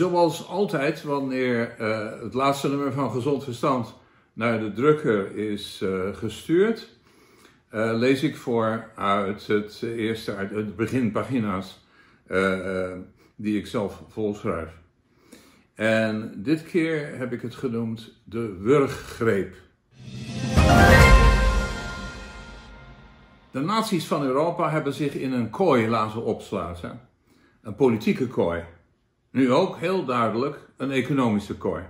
Zoals altijd, wanneer uh, het laatste nummer van Gezond Verstand naar de drukker is uh, gestuurd, uh, lees ik voor uit het eerste, uit het beginpagina's die ik zelf volschrijf. En dit keer heb ik het genoemd de wurggreep. De naties van Europa hebben zich in een kooi laten opsluiten. Een politieke kooi. Nu ook heel duidelijk een economische kooi.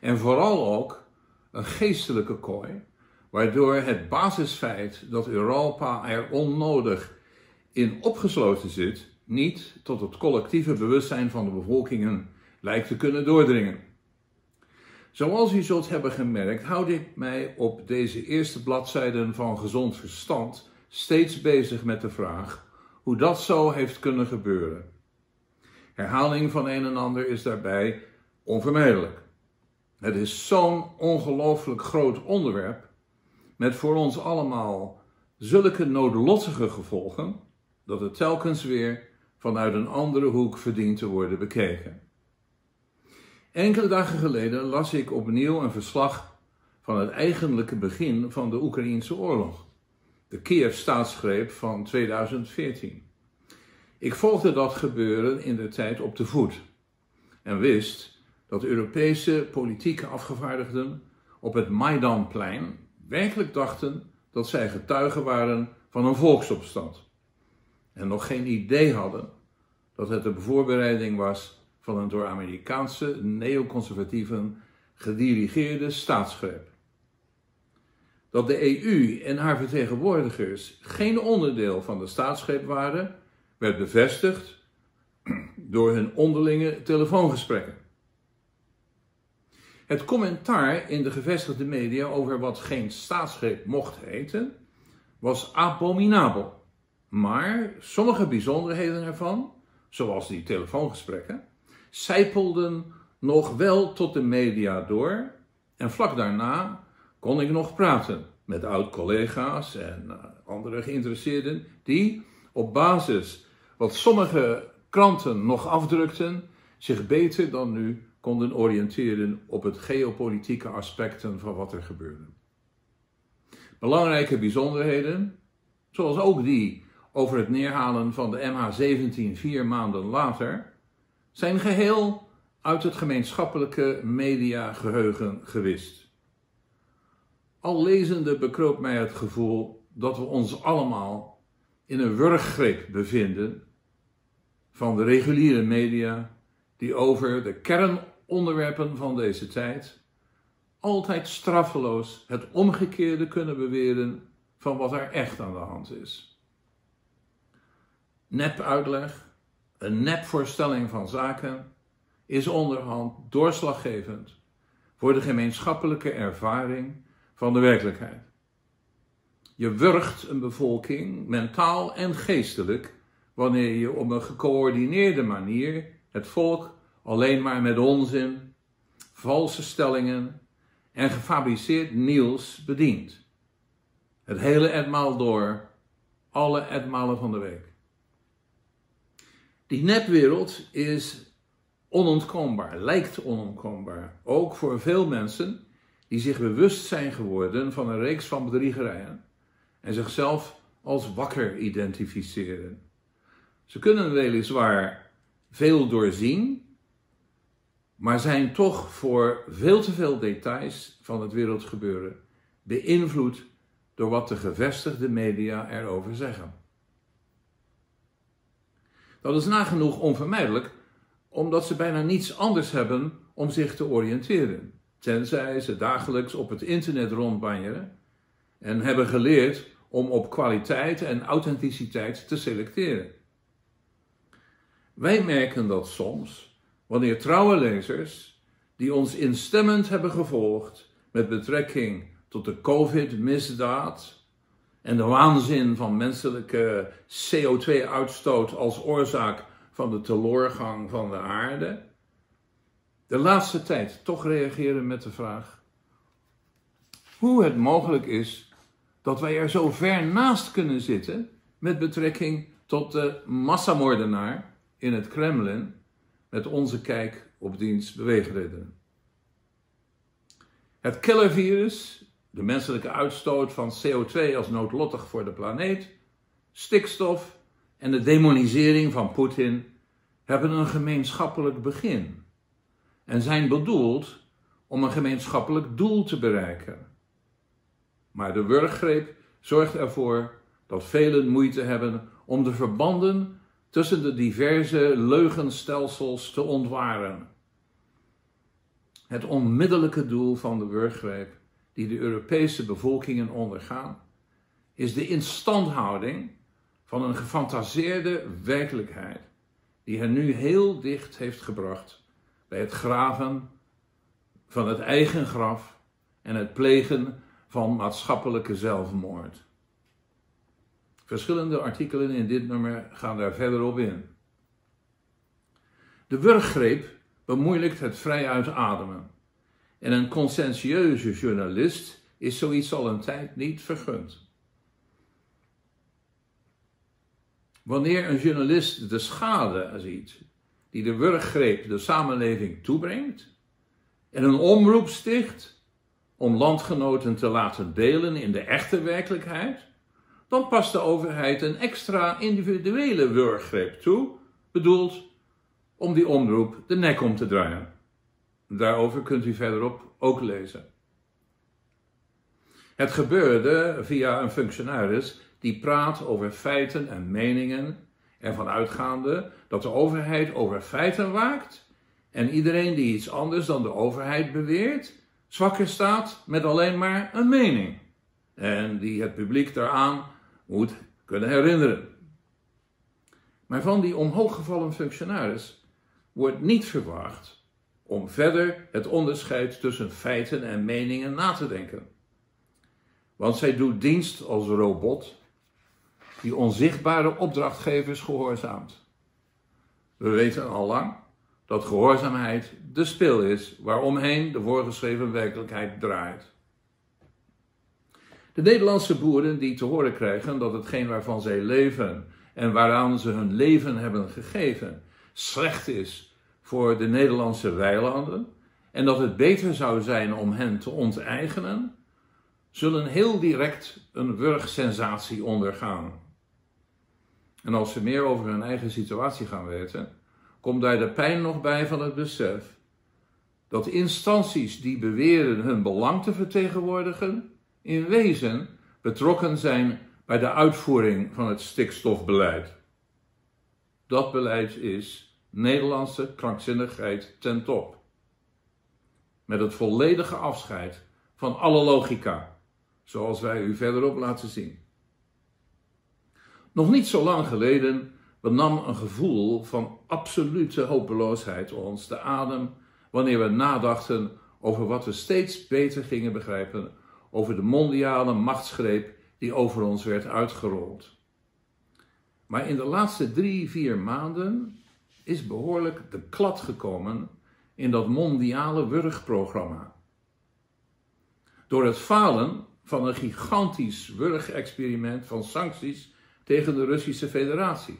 En vooral ook een geestelijke kooi, waardoor het basisfeit dat Europa er onnodig in opgesloten zit, niet tot het collectieve bewustzijn van de bevolkingen lijkt te kunnen doordringen. Zoals u zult hebben gemerkt, houd ik mij op deze eerste bladzijden van Gezond Verstand steeds bezig met de vraag hoe dat zo heeft kunnen gebeuren. Herhaling van een en ander is daarbij onvermijdelijk. Het is zo'n ongelooflijk groot onderwerp, met voor ons allemaal zulke noodlottige gevolgen, dat het telkens weer vanuit een andere hoek verdient te worden bekeken. Enkele dagen geleden las ik opnieuw een verslag van het eigenlijke begin van de Oekraïense oorlog, de Kiev-staatsgreep van 2014. Ik volgde dat gebeuren in de tijd op de voet en wist dat Europese politieke afgevaardigden op het Maidanplein werkelijk dachten dat zij getuigen waren van een volksopstand en nog geen idee hadden dat het de voorbereiding was van een door Amerikaanse neoconservatieven gedirigeerde staatsgreep. Dat de EU en haar vertegenwoordigers geen onderdeel van de staatsgreep waren, werd bevestigd door hun onderlinge telefoongesprekken. Het commentaar in de gevestigde media over wat geen staatsgreep mocht heten, was abominabel. Maar sommige bijzonderheden ervan, zoals die telefoongesprekken, zijpelden nog wel tot de media door. En vlak daarna kon ik nog praten met oud-collega's en uh, andere geïnteresseerden die op basis wat sommige kranten nog afdrukten, zich beter dan nu konden oriënteren op het geopolitieke aspecten van wat er gebeurde. Belangrijke bijzonderheden, zoals ook die over het neerhalen van de MH17 vier maanden later, zijn geheel uit het gemeenschappelijke mediageheugen gewist. Al lezende bekroop mij het gevoel dat we ons allemaal in een wurggreep bevinden van de reguliere media die over de kernonderwerpen van deze tijd altijd straffeloos het omgekeerde kunnen beweren van wat er echt aan de hand is. Nep-uitleg, een nep-voorstelling van zaken, is onderhand doorslaggevend voor de gemeenschappelijke ervaring van de werkelijkheid. Je wurgt een bevolking, mentaal en geestelijk, wanneer je op een gecoördineerde manier het volk alleen maar met onzin, valse stellingen en gefabriceerd nieuws bedient. Het hele etmaal door, alle etmalen van de week. Die nepwereld is onontkoombaar, lijkt onontkoombaar, ook voor veel mensen die zich bewust zijn geworden van een reeks van bedriegerijen en zichzelf als wakker identificeren. Ze kunnen weliswaar veel doorzien, maar zijn toch voor veel te veel details van het wereldgebeuren beïnvloed door wat de gevestigde media erover zeggen. Dat is nagenoeg onvermijdelijk, omdat ze bijna niets anders hebben om zich te oriënteren, tenzij ze dagelijks op het internet rondbanjeren en hebben geleerd om op kwaliteit en authenticiteit te selecteren. Wij merken dat soms wanneer trouwe lezers die ons instemmend hebben gevolgd met betrekking tot de COVID-misdaad en de waanzin van menselijke CO2-uitstoot als oorzaak van de teloorgang van de aarde, de laatste tijd toch reageren met de vraag hoe het mogelijk is dat wij er zo ver naast kunnen zitten met betrekking tot de massamoordenaar in het Kremlin met onze kijk op diens beweegredenen. Het killervirus, de menselijke uitstoot van CO2 als noodlottig voor de planeet, stikstof en de demonisering van Poetin hebben een gemeenschappelijk begin en zijn bedoeld om een gemeenschappelijk doel te bereiken. Maar de wurggreep zorgt ervoor dat velen moeite hebben om de verbanden tussen de diverse leugenstelsels te ontwaren. Het onmiddellijke doel van de wurggreep die de Europese bevolkingen ondergaan, is de instandhouding van een gefantaseerde werkelijkheid die hen nu heel dicht heeft gebracht bij het graven van het eigen graf en het plegen van maatschappelijke zelfmoord. Verschillende artikelen in dit nummer gaan daar verder op in. De wurggreep bemoeilijkt het vrij uitademen. En een conscientieuze journalist is zoiets al een tijd niet vergund. Wanneer een journalist de schade ziet die de wurggreep de samenleving toebrengt en een omroep sticht om landgenoten te laten delen in de echte werkelijkheid, dan past de overheid een extra individuele wurggreep toe, bedoeld om die omroep de nek om te draaien. Daarover kunt u verderop ook lezen. Het gebeurde via een functionaris die praat over feiten en meningen, ervan uitgaande dat de overheid over feiten waakt en iedereen die iets anders dan de overheid beweert, zwakker staat met alleen maar een mening. En die het publiek daaraan moet kunnen herinneren. Maar van die omhooggevallen functionaris wordt niet verwacht om verder het onderscheid tussen feiten en meningen na te denken. Want zij doet dienst als robot die onzichtbare opdrachtgevers gehoorzaamt. We weten al lang dat gehoorzaamheid de spil is waaromheen de voorgeschreven werkelijkheid draait. De Nederlandse boeren die te horen krijgen dat hetgeen waarvan zij leven en waaraan ze hun leven hebben gegeven slecht is voor de Nederlandse weilanden en dat het beter zou zijn om hen te onteigenen, zullen heel direct een wurgsensatie ondergaan. En als ze meer over hun eigen situatie gaan weten, komt daar de pijn nog bij van het besef dat instanties die beweren hun belang te vertegenwoordigen, in wezen betrokken zijn bij de uitvoering van het stikstofbeleid. Dat beleid is Nederlandse krankzinnigheid ten top. Met het volledige afscheid van alle logica, zoals wij u verderop laten zien. Nog niet zo lang geleden benam een gevoel van absolute hopeloosheid ons de adem wanneer we nadachten over wat we steeds beter gingen begrijpen over de mondiale machtsgreep die over ons werd uitgerold. Maar in de laatste drie, vier maanden is behoorlijk de klad gekomen in dat mondiale wurgprogramma. Door het falen van een gigantisch wurgexperiment van sancties tegen de Russische Federatie.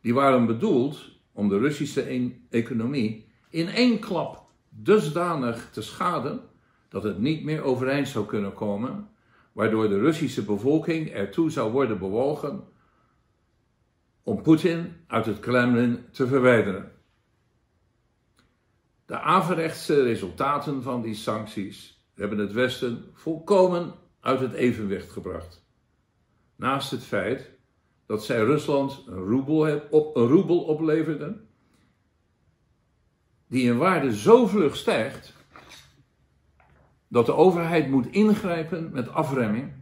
Die waren bedoeld om de Russische economie in één klap dusdanig te schaden dat het niet meer overeind zou kunnen komen, waardoor de Russische bevolking ertoe zou worden bewogen om Poetin uit het Kremlin te verwijderen. De averechtse resultaten van die sancties hebben het Westen volkomen uit het evenwicht gebracht. Naast het feit dat zij Rusland een roebel, op, een roebel opleverden, die in waarde zo vlug stijgt dat de overheid moet ingrijpen met afremming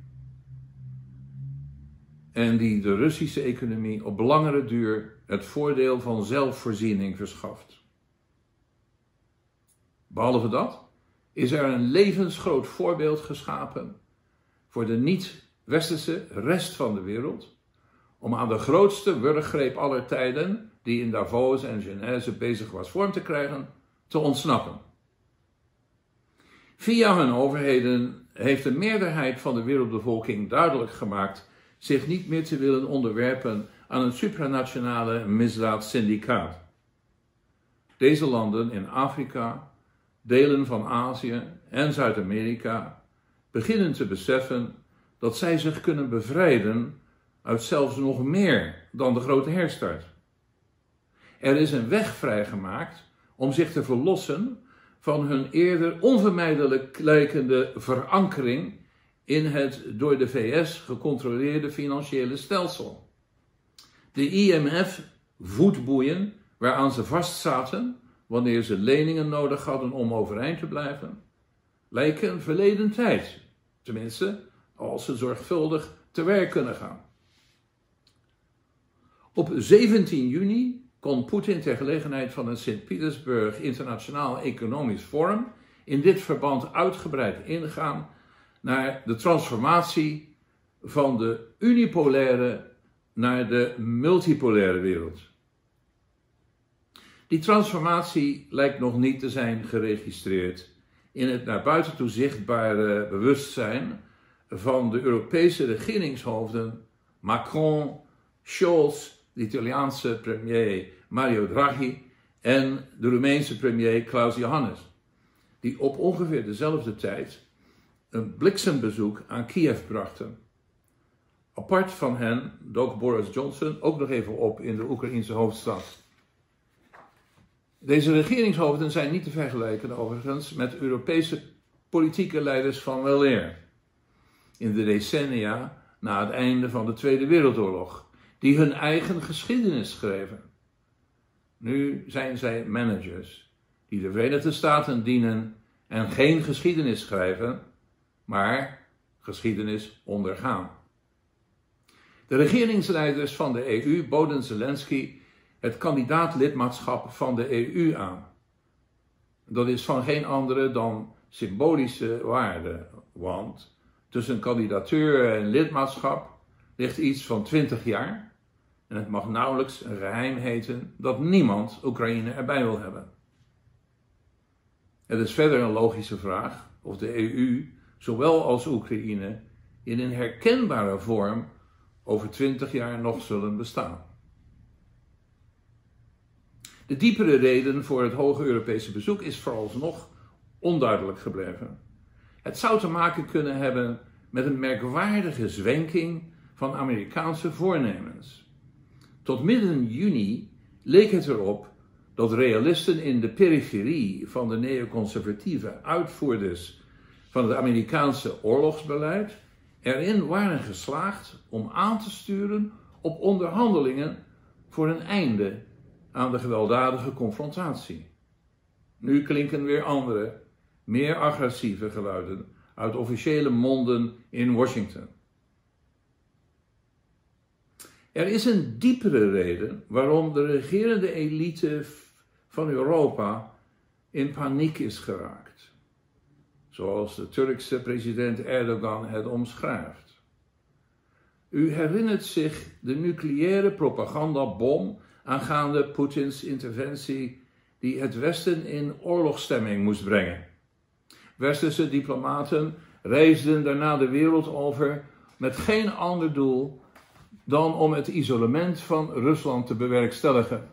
en die de Russische economie op langere duur het voordeel van zelfvoorziening verschaft. Behalve dat is er een levensgroot voorbeeld geschapen voor de niet-westerse rest van de wereld om aan de grootste wurggreep aller tijden, die in Davos en Genève bezig was vorm te krijgen, te ontsnappen. Via hun overheden heeft de meerderheid van de wereldbevolking duidelijk gemaakt zich niet meer te willen onderwerpen aan een supranationale misdaadsyndicaat. deze landen in Afrika, delen van Azië en Zuid-Amerika beginnen te beseffen dat zij zich kunnen bevrijden uit zelfs nog meer dan de grote herstart. Er is een weg vrijgemaakt om zich te verlossen van hun eerder onvermijdelijk lijkende verankering in het door de VS gecontroleerde financiële stelsel. De IMF voetboeien waaraan ze vastzaten wanneer ze leningen nodig hadden om overeind te blijven, lijken verleden tijd, tenminste als ze zorgvuldig te werk kunnen gaan. Op 17 juni kon Poetin ter gelegenheid van een Sint-Petersburg Internationaal Economisch Forum in dit verband uitgebreid ingaan naar de transformatie van de unipolaire naar de multipolaire wereld. Die transformatie lijkt nog niet te zijn geregistreerd in het naar buiten toe zichtbare bewustzijn van de Europese regeringshoofden Macron, Scholz, de Italiaanse premier Mario Draghi en de Roemeense premier Klaus Johannes, die op ongeveer dezelfde tijd een bliksembezoek aan Kiev brachten. Apart van hen dook Boris Johnson ook nog even op in de Oekraïnse hoofdstad. Deze regeringshoofden zijn niet te vergelijken overigens met Europese politieke leiders van weleer. In de decennia na het einde van de Tweede Wereldoorlog, die hun eigen geschiedenis schreven. Nu zijn zij managers die de Verenigde Staten dienen en geen geschiedenis schrijven, maar geschiedenis ondergaan. De regeringsleiders van de EU boden Zelensky het kandidaatlidmaatschap van de EU aan. Dat is van geen andere dan symbolische waarde, want tussen kandidatuur en lidmaatschap ligt iets van 20 jaar en het mag nauwelijks een geheim heten dat niemand Oekraïne erbij wil hebben. Het is verder een logische vraag of de EU, zowel als Oekraïne, in een herkenbare vorm over 20 jaar nog zullen bestaan. De diepere reden voor het hoge Europese bezoek is vooralsnog onduidelijk gebleven. Het zou te maken kunnen hebben met een merkwaardige zwenking van Amerikaanse voornemens. Tot midden juni leek het erop dat realisten in de periferie van de neoconservatieve uitvoerders van het Amerikaanse oorlogsbeleid erin waren geslaagd om aan te sturen op onderhandelingen voor een einde aan de gewelddadige confrontatie. Nu klinken weer andere, meer agressieve geluiden uit officiële monden in Washington. Er is een diepere reden waarom de regerende elite van Europa in paniek is geraakt, zoals de Turkse president Erdogan het omschrijft. U herinnert zich de nucleaire propagandabom aangaande Poetins interventie die het Westen in oorlogsstemming moest brengen. Westerse diplomaten reisden daarna de wereld over met geen ander doel dan om het isolement van Rusland te bewerkstelligen.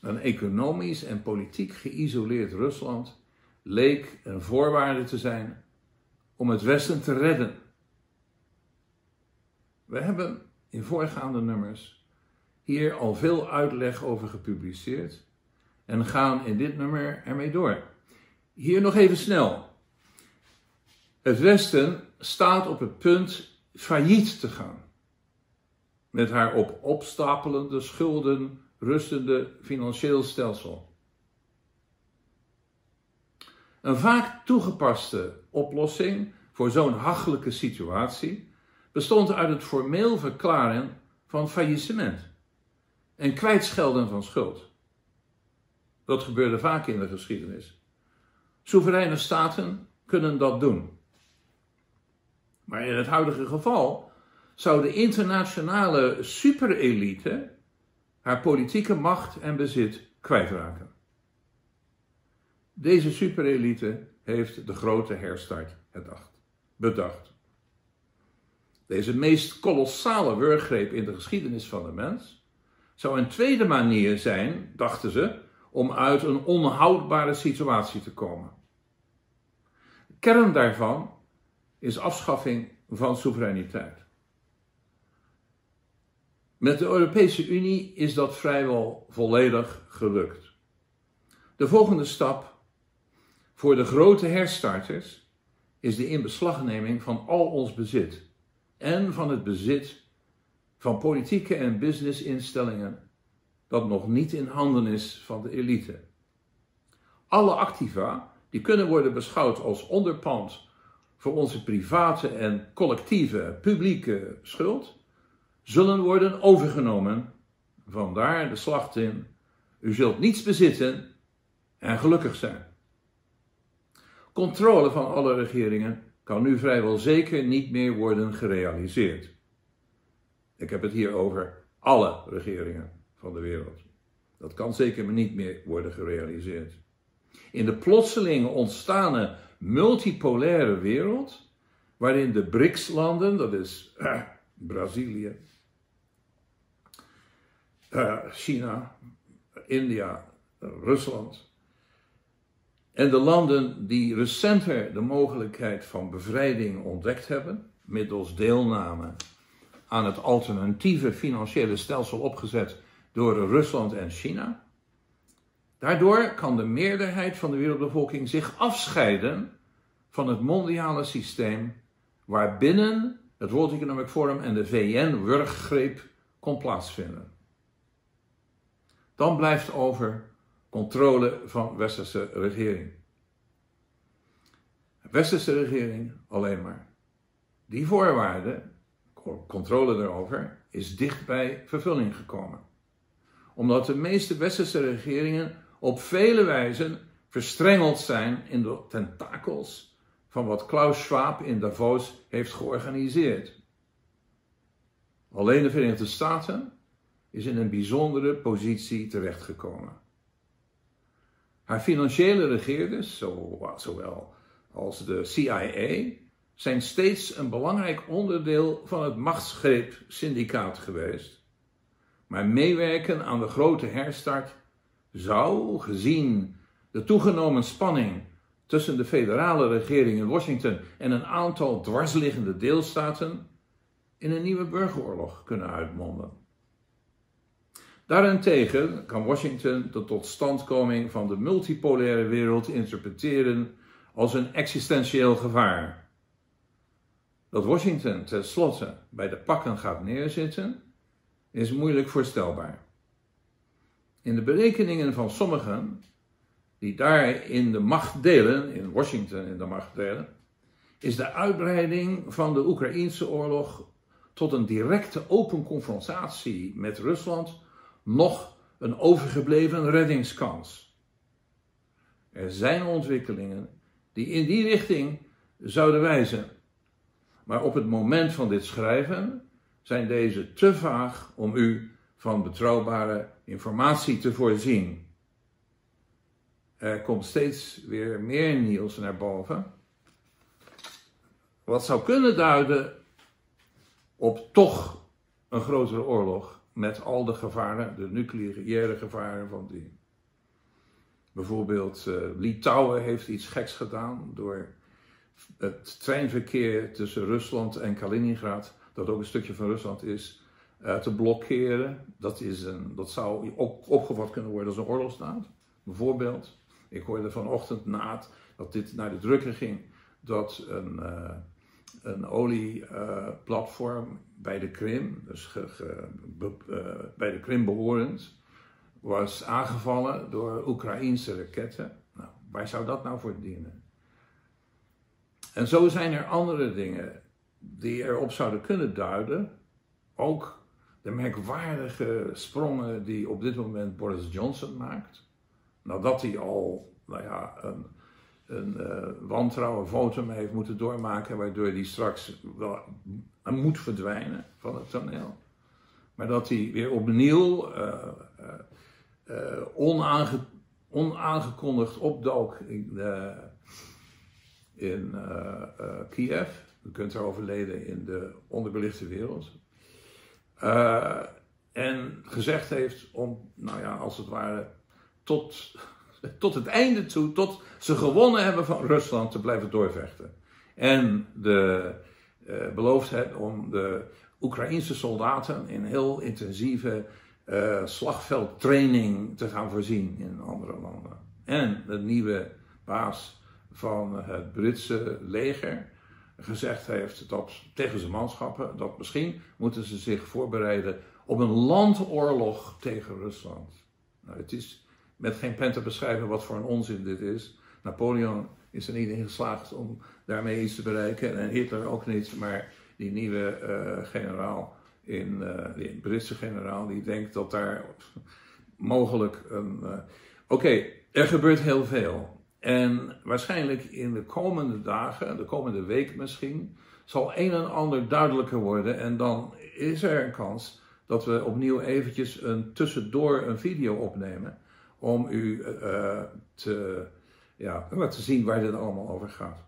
Een economisch en politiek geïsoleerd Rusland leek een voorwaarde te zijn om het Westen te redden. We hebben in voorgaande nummers hier al veel uitleg over gepubliceerd en gaan in dit nummer ermee door. Hier nog even snel. Het Westen staat op het punt failliet te gaan. Met haar op opstapelende schulden rustende financieel stelsel. Een vaak toegepaste oplossing voor zo'n hachelijke situatie bestond uit het formeel verklaren van faillissement en kwijtschelden van schuld. Dat gebeurde vaak in de geschiedenis. Soevereine staten kunnen dat doen. Maar in het huidige geval zou de internationale superelite haar politieke macht en bezit kwijtraken. Deze superelite heeft de grote herstart bedacht. Deze meest kolossale wurggreep in de geschiedenis van de mens zou een tweede manier zijn, dachten ze, om uit een onhoudbare situatie te komen. Kern daarvan is afschaffing van soevereiniteit. Met de Europese Unie is dat vrijwel volledig gelukt. De volgende stap voor de grote herstarters is de inbeslagneming van al ons bezit en van het bezit van politieke en businessinstellingen dat nog niet in handen is van de elite. Alle activa die kunnen worden beschouwd als onderpand voor onze private en collectieve publieke schuld, zullen worden overgenomen. Vandaar de slacht in. U zult niets bezitten en gelukkig zijn. Controle van alle regeringen kan nu vrijwel zeker niet meer worden gerealiseerd. Ik heb het hier over alle regeringen van de wereld. Dat kan zeker niet meer worden gerealiseerd. In de plotseling ontstane multipolaire wereld, waarin de BRICS-landen, dat is uh, Brazilië, uh, China, India, Rusland, en de landen die recenter de mogelijkheid van bevrijding ontdekt hebben, middels deelname aan het alternatieve financiële stelsel opgezet door Rusland en China. Daardoor kan de meerderheid van de wereldbevolking zich afscheiden van het mondiale systeem waarbinnen het World Economic Forum en de VN-wurggreep kon plaatsvinden. Dan blijft over controle van westerse regering. Westerse regering alleen maar. Die voorwaarde, controle erover, is dicht bij vervulling gekomen. Omdat de meeste westerse regeringen op vele wijzen verstrengeld zijn in de tentakels van wat Klaus Schwab in Davos heeft georganiseerd. Alleen de Verenigde Staten is in een bijzondere positie terechtgekomen. Haar financiële regeerders, zowel als de CIA, zijn steeds een belangrijk onderdeel van het machtsgreep-syndicaat geweest. Maar meewerken aan de grote herstart zou, gezien de toegenomen spanning tussen de federale regering in Washington en een aantal dwarsliggende deelstaten, in een nieuwe burgeroorlog kunnen uitmonden. Daarentegen kan Washington de totstandkoming van de multipolaire wereld interpreteren als een existentieel gevaar. Dat Washington tenslotte bij de pakken gaat neerzitten, is moeilijk voorstelbaar. In de berekeningen van sommigen die daar in de macht delen, in Washington in de macht delen, is de uitbreiding van de Oekraïense oorlog tot een directe open confrontatie met Rusland nog een overgebleven reddingskans. Er zijn ontwikkelingen die in die richting zouden wijzen. Maar op het moment van dit schrijven zijn deze te vaag om u van betrouwbare informatie te voorzien. Er komt steeds weer meer nieuws naar boven. Wat zou kunnen duiden op toch een grotere oorlog met al de gevaren, de nucleaire gevaren van die. Bijvoorbeeld uh, Litouwen heeft iets geks gedaan door het treinverkeer tussen Rusland en Kaliningrad, dat ook een stukje van Rusland is, te blokkeren. Dat, is een, dat zou ook opgevat kunnen worden als een oorlogsstaat. Bijvoorbeeld, ik hoorde vanochtend na dat dit naar de drukker ging, dat een, uh, een olieplatform bij de Krim, dus uh, bij de Krim behorend, was aangevallen door Oekraïense raketten. Nou, waar zou dat nou voor dienen? En zo zijn er andere dingen die erop zouden kunnen duiden. Ook de merkwaardige sprongen die op dit moment Boris Johnson maakt. Nadat hij al nou ja, een een uh, wantrouwen votum heeft moeten doormaken, waardoor hij straks wel moet verdwijnen van het toneel. Maar dat hij weer opnieuw uh, onaange, onaangekondigd opdook in, in Kiev. U kunt erover leden in de onderbelichte wereld. En gezegd heeft om, nou ja, als het ware, tot, tot het einde toe, tot ze gewonnen hebben van Rusland, te blijven doorvechten. En de, uh, beloofd heeft om de Oekraïnse soldaten in heel intensieve uh, slagveldtraining te gaan voorzien in andere landen. En de nieuwe baas van het Britse leger gezegd heeft dat tegen zijn manschappen dat misschien moeten ze zich voorbereiden op een landoorlog tegen Rusland. Nou, het is met geen pen te beschrijven wat voor een onzin dit is. Napoleon is er niet in geslaagd om daarmee iets te bereiken en Hitler ook niet, maar die nieuwe uh, generaal in, uh, die Britse generaal, die denkt dat daar mogelijk een. Uh, Oké, er gebeurt heel veel. En waarschijnlijk in de komende dagen, de komende week misschien, zal een en ander duidelijker worden. En dan is er een kans dat we opnieuw eventjes een tussendoor een video opnemen. Om u uh, te, ja, te zien waar dit allemaal over gaat.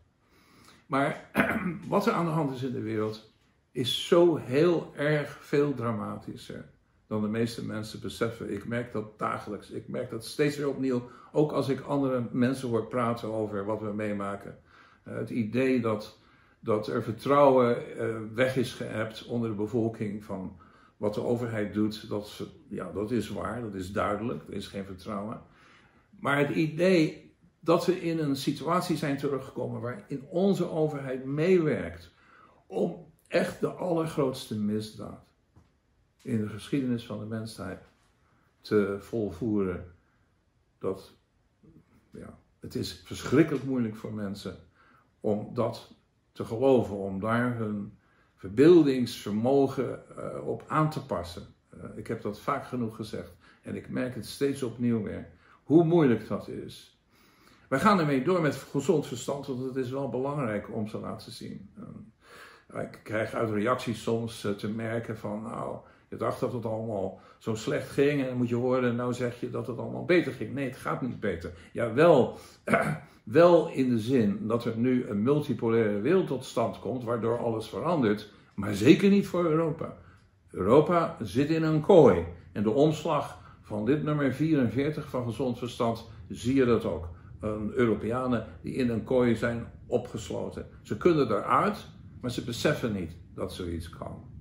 Maar wat er aan de hand is in de wereld, is zo heel erg veel dramatischer dan de meeste mensen beseffen. Ik merk dat dagelijks. Ik merk dat steeds weer opnieuw, ook als ik andere mensen hoor praten over wat we meemaken. Uh, het idee dat, dat er vertrouwen uh, weg is geëpt onder de bevolking van wat de overheid doet, dat, ja, dat is waar, dat is duidelijk, er is geen vertrouwen. Maar het idee dat we in een situatie zijn teruggekomen waarin onze overheid meewerkt om echt de allergrootste misdaad in de geschiedenis van de mensheid te volvoeren. Dat, ja, het is verschrikkelijk moeilijk voor mensen om dat te geloven, om daar hun verbeeldingsvermogen uh, op aan te passen. Uh, ik heb dat vaak genoeg gezegd en ik merk het steeds opnieuw weer, hoe moeilijk dat is. Wij gaan ermee door met gezond verstand, want het is wel belangrijk om te laten zien. Uh, ik krijg uit reacties soms te merken van, nou, je dacht dat het allemaal zo slecht ging en dan moet je horen, nou zeg je dat het allemaal beter ging. Nee, het gaat niet beter. Ja, wel, wel in de zin dat er nu een multipolaire wereld tot stand komt, waardoor alles verandert, maar zeker niet voor Europa. Europa zit in een kooi. En de omslag van dit nummer 44 van gezond verstand zie je dat ook. Een Europeanen die in een kooi zijn opgesloten. Ze kunnen eruit, maar ze beseffen niet dat zoiets kan.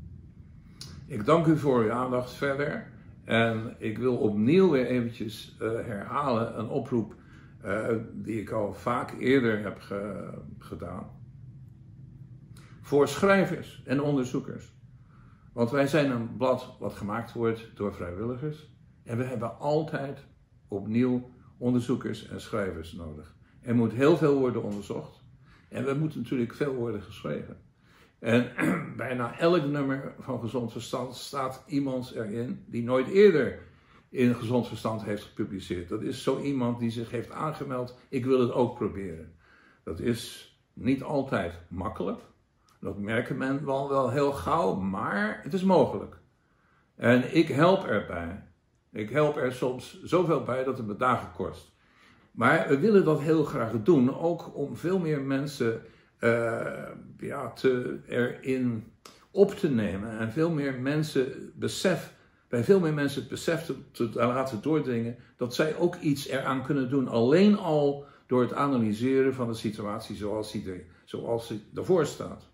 Ik dank u voor uw aandacht verder. En ik wil opnieuw weer eventjes uh, herhalen een oproep uh, die ik al vaak eerder heb ge gedaan. Voor schrijvers en onderzoekers. Want wij zijn een blad wat gemaakt wordt door vrijwilligers. En we hebben altijd opnieuw onderzoekers en schrijvers nodig. Er moet heel veel worden onderzocht. En er moet natuurlijk veel worden geschreven. En bijna elk nummer van Gezond Verstand staat iemand erin die nooit eerder in Gezond Verstand heeft gepubliceerd. Dat is zo iemand die zich heeft aangemeld, ik wil het ook proberen. Dat is niet altijd makkelijk. Dat merken men wel, wel heel gauw, maar het is mogelijk. En ik help erbij. Ik help er soms zoveel bij dat het me dagen kost. Maar we willen dat heel graag doen, ook om veel meer mensen uh, ja, te, erin op te nemen en veel meer mensen besef, bij veel meer mensen het besef te, te, laten doordringen dat zij ook iets eraan kunnen doen. Alleen al door het analyseren van de situatie zoals die, er, zoals die ervoor staat.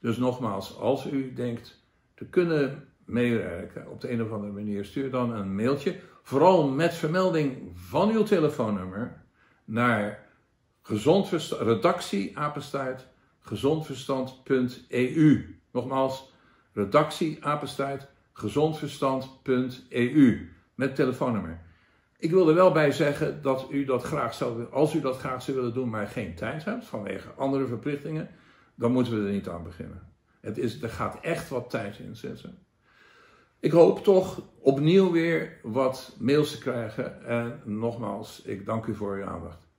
Dus nogmaals, als u denkt te kunnen meewerken op de een of andere manier, stuur dan een mailtje. Vooral met vermelding van uw telefoonnummer naar Gezond redactie, gezondverstand.eu. Nogmaals, redactie, apenstaart, gezondverstand.eu. Met telefoonnummer. Ik wil er wel bij zeggen dat u dat graag zou als u dat graag zou willen doen, maar geen tijd hebt vanwege andere verplichtingen, dan moeten we er niet aan beginnen. Het is, er gaat echt wat tijd in zitten. Ik hoop toch opnieuw weer wat mails te krijgen. En nogmaals, ik dank u voor uw aandacht.